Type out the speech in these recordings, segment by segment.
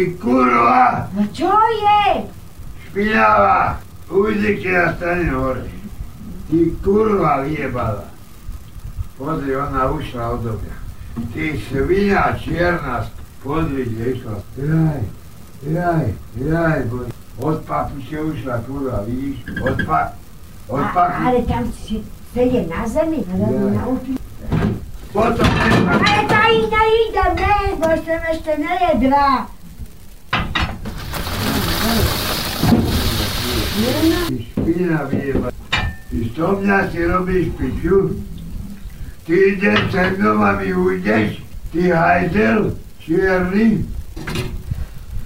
Ty kurva! No čo je? Špinavá! Ujdi, keď ja stane hore. Ty kurva vyjebala. Pozri, ona ušla odo mňa. Ty svinia čierna, pozri, kde išla. Jaj, jaj, jaj, boj. Od papiče ušla kurva, vidíš? Od pa... Od A, papiče. ale tam si sedie na zemi, ale mi naučí. Potom. Ale tá ide, ide, ne, bo som ešte nejedla. Ty špina vyjeba. Ty so mňa si robíš piču? Ty ideš se mnou a mi ujdeš? Ty hajdel, čierny?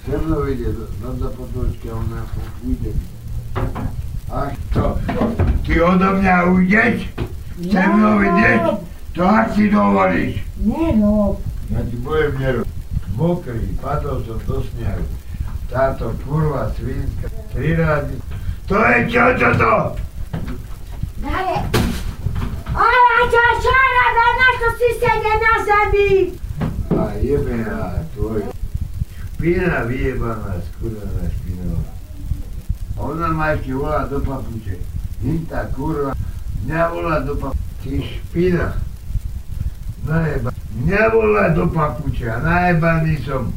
Se mnou ide do, no do potočky a ona ujde. Ach to, ty odo mňa ujdeš? Se mnou ideš? To ak si dovolíš? Nerob. Ja ti budem nerobiť. Mokrý, padol som do snehu. Táto kurva svinska, tri razy. To je čo toto? Ale... Ale čo, čo robia, na to si sedie na zemi? A jebená tvoj. Špina vyjebaná, skurvená špinová. Ona ma ešte volá do papuče. Hinta kurva, mňa volá do papuče. Ty špina. Najeba. Mňa volá do papuče a najebaný som.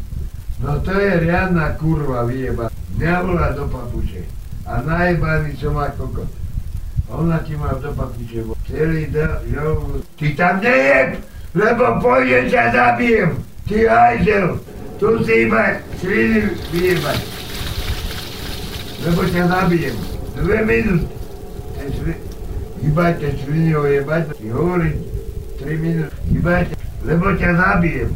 No to je riadna kurva vyjeba. Mňa volá do papuče. A najebaný som ako kot. A ona ti má do papuče celý jo, Ty tam nejeb, lebo pôjdem ťa zabijem. Ty hajzel. Tu si iba sviny vyjebať. Lebo ťa zabijem. Dve minúty. Hýbajte sviny ojebať. Hovorím, tri minúty. Hýbajte, lebo ťa zabijem.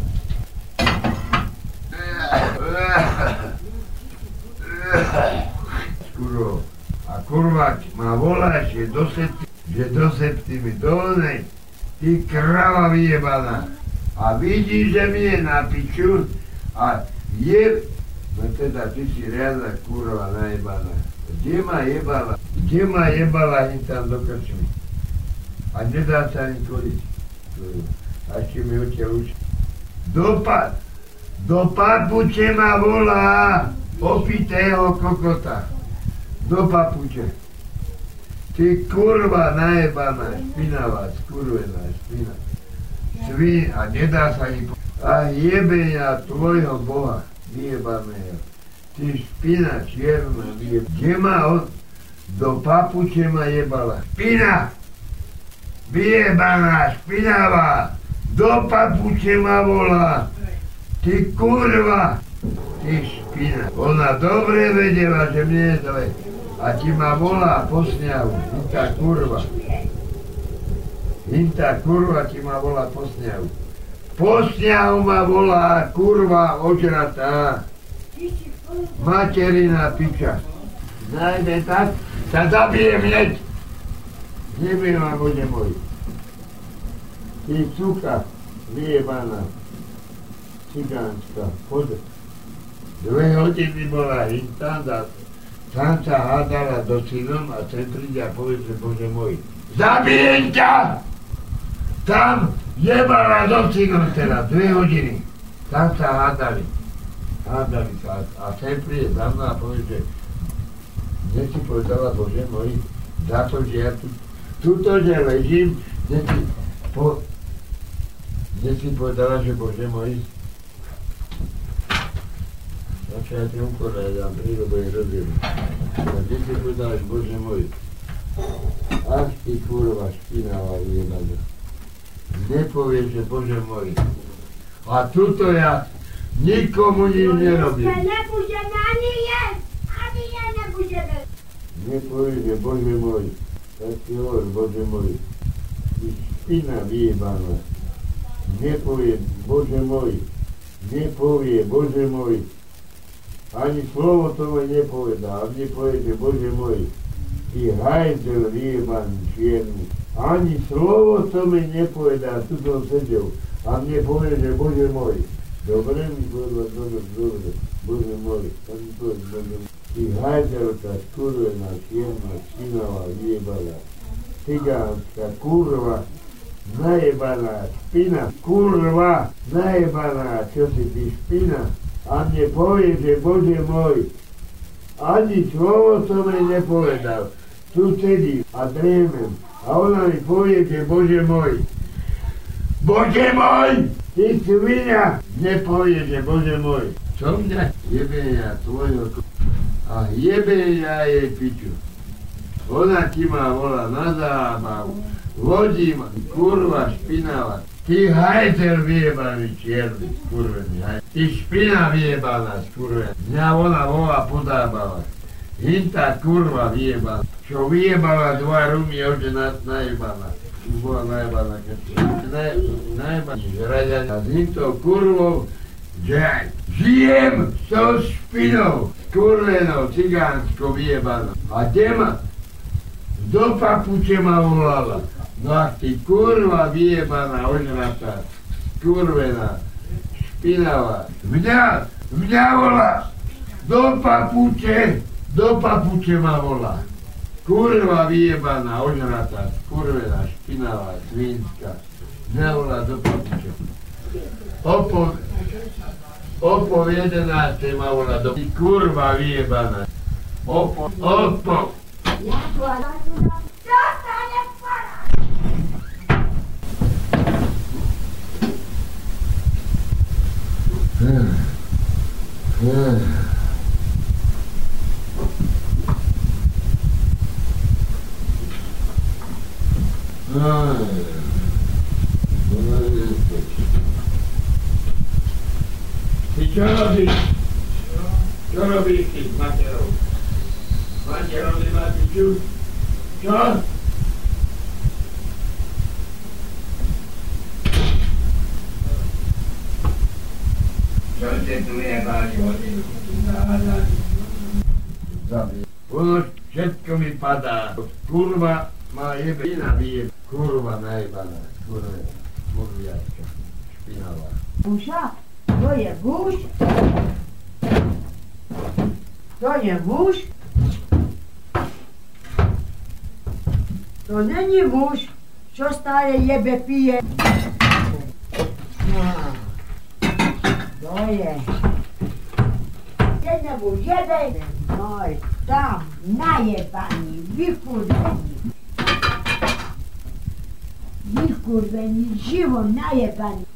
Kurvo. A kurva ma voláš, že do septy, že do septy mi do onej. Ty krava vyjebaná. A vidíš, že mi je na piču a je... No teda, ty si riadna kurva najebaná. Kde ma jebala? Kde ma jebala im tam do krčmy? A nedá sa ani koliť. A ešte mi oťa uči. Dopad! Do papuče ma volá opitého kokota. Do papuče. Ty kurva najebaná, špinavá, skurvená, špina. Svin, a nedá sa po... A jebenia tvojho boha, vyjebaného. Ty špina čierna, vyjeb... Kde ma on? Do papuče ma jebala. Špina! Vyjebaná, špinavá! Do papuče ma volá! Ty kurva! Ty špina. Ona dobre vedela, že mne je zle. A ti ma volá po sňahu. Inta kurva. Inta kurva ti ma volá po sňahu. Po sňahu ma volá kurva ožratá. Materina piča. Najde tak, sa zabijem hneď. Nebej ma, bude môj. Ty cuka, vyjebaná. Cigánska, poď. Dve hodiny bola intanda, tam sa hádala do synom a ten príde a povie, že Bože môj, zabijem ťa! Tam jebala do synom teda, dve hodiny. Tam sa hádali. Hádali sa a ten príde za mnou a povie, že mne si povedala, Bože môj, za to, že ja tu, tuto, že ležím, mne si, po, mne si povedala, že Bože môj, Znači ja ti ukora dam prirobu i rodim. A ti si povedala, že Bože môj, ach ty kurva špinava jebana. Nepovieš, že Bože môj. A tuto ja nikomu nič nerobím. Nebudeme ani jesť, ani ja nebudeme. Nepovieš, že Bože môj. Tak ti hovor, Bože môj. Ty špina vyjebana. Nepovie, Bože môj. Nepovie, Bože môj. Ani slovo tomu nepovedá. A mne povie, že Bože môj. Ty hajzel vyjebaný čierny. Ani slovo to mi nepovedá. Tu som sedel. A mne povie, že Bože môj. Dobre mi povedal, dobre, dobre. Bože môj. Tak mi povie, Bože môj. Ty hajzelka, skurvená, čierna, špinavá, vyjebaná. Cigánska, kurva, najebaná, špina, kurva, najebaná, čo si ty špina? A mne povie, že Bože môj, ani slovo som jej nepovedal. Tu sedím a dremem. A ona mi povie, že Bože môj, Bože môj, ty svinia, nepovie, že Bože môj. Čo mňa jebe ja tvojho. A jebe ja jej piču. Ona ti ma volá na zábavu. Vodí ma, kurva špinava. Ty hajter vyjebaný čierny, skurvený hajter. Ty špina vyjebaná, skurvený. Mňa ona volá podábala. Hinta kurva vyjebaná. Čo vyjebala dva rumy, ože na, najebaná. Bola najebaná, keď ne, najebaný žraďaň. A s hintou kurvou, že žijem so špinou, skurvenou, cigánskou vyjebanou. A tema do papuče ma volala. No a ty kurva vyjebaná, ožratá, skurvená, špinavá. Mňa, mňa volá, do papuče, do papuče ma volá. Kurva vyjebaná, ožratá, skurvená, špinavá, svinská. Mňa do papuče. Opo, opo v 11. ma volá do... Kurva vyjebaná. Opo, opo. Ja tu a na tu dám. Dostane para! Ty čo robíš? Čo robíš ty s materou? Materou nemá piču? Čo? Čo ste tu jebali hodinu? Zabij. Všetko mi padá. Kurva má jebe, iná vyjeb. Kurva najbaná. Kurva, kurviačka. Špinavá. Gusza? To je guś? To nie guś? To není muž, čo stále jebe pije. No. To je. Jeden muž jebe, no i tam najebaný, vykurvení. Vykurvení, živo najebaný.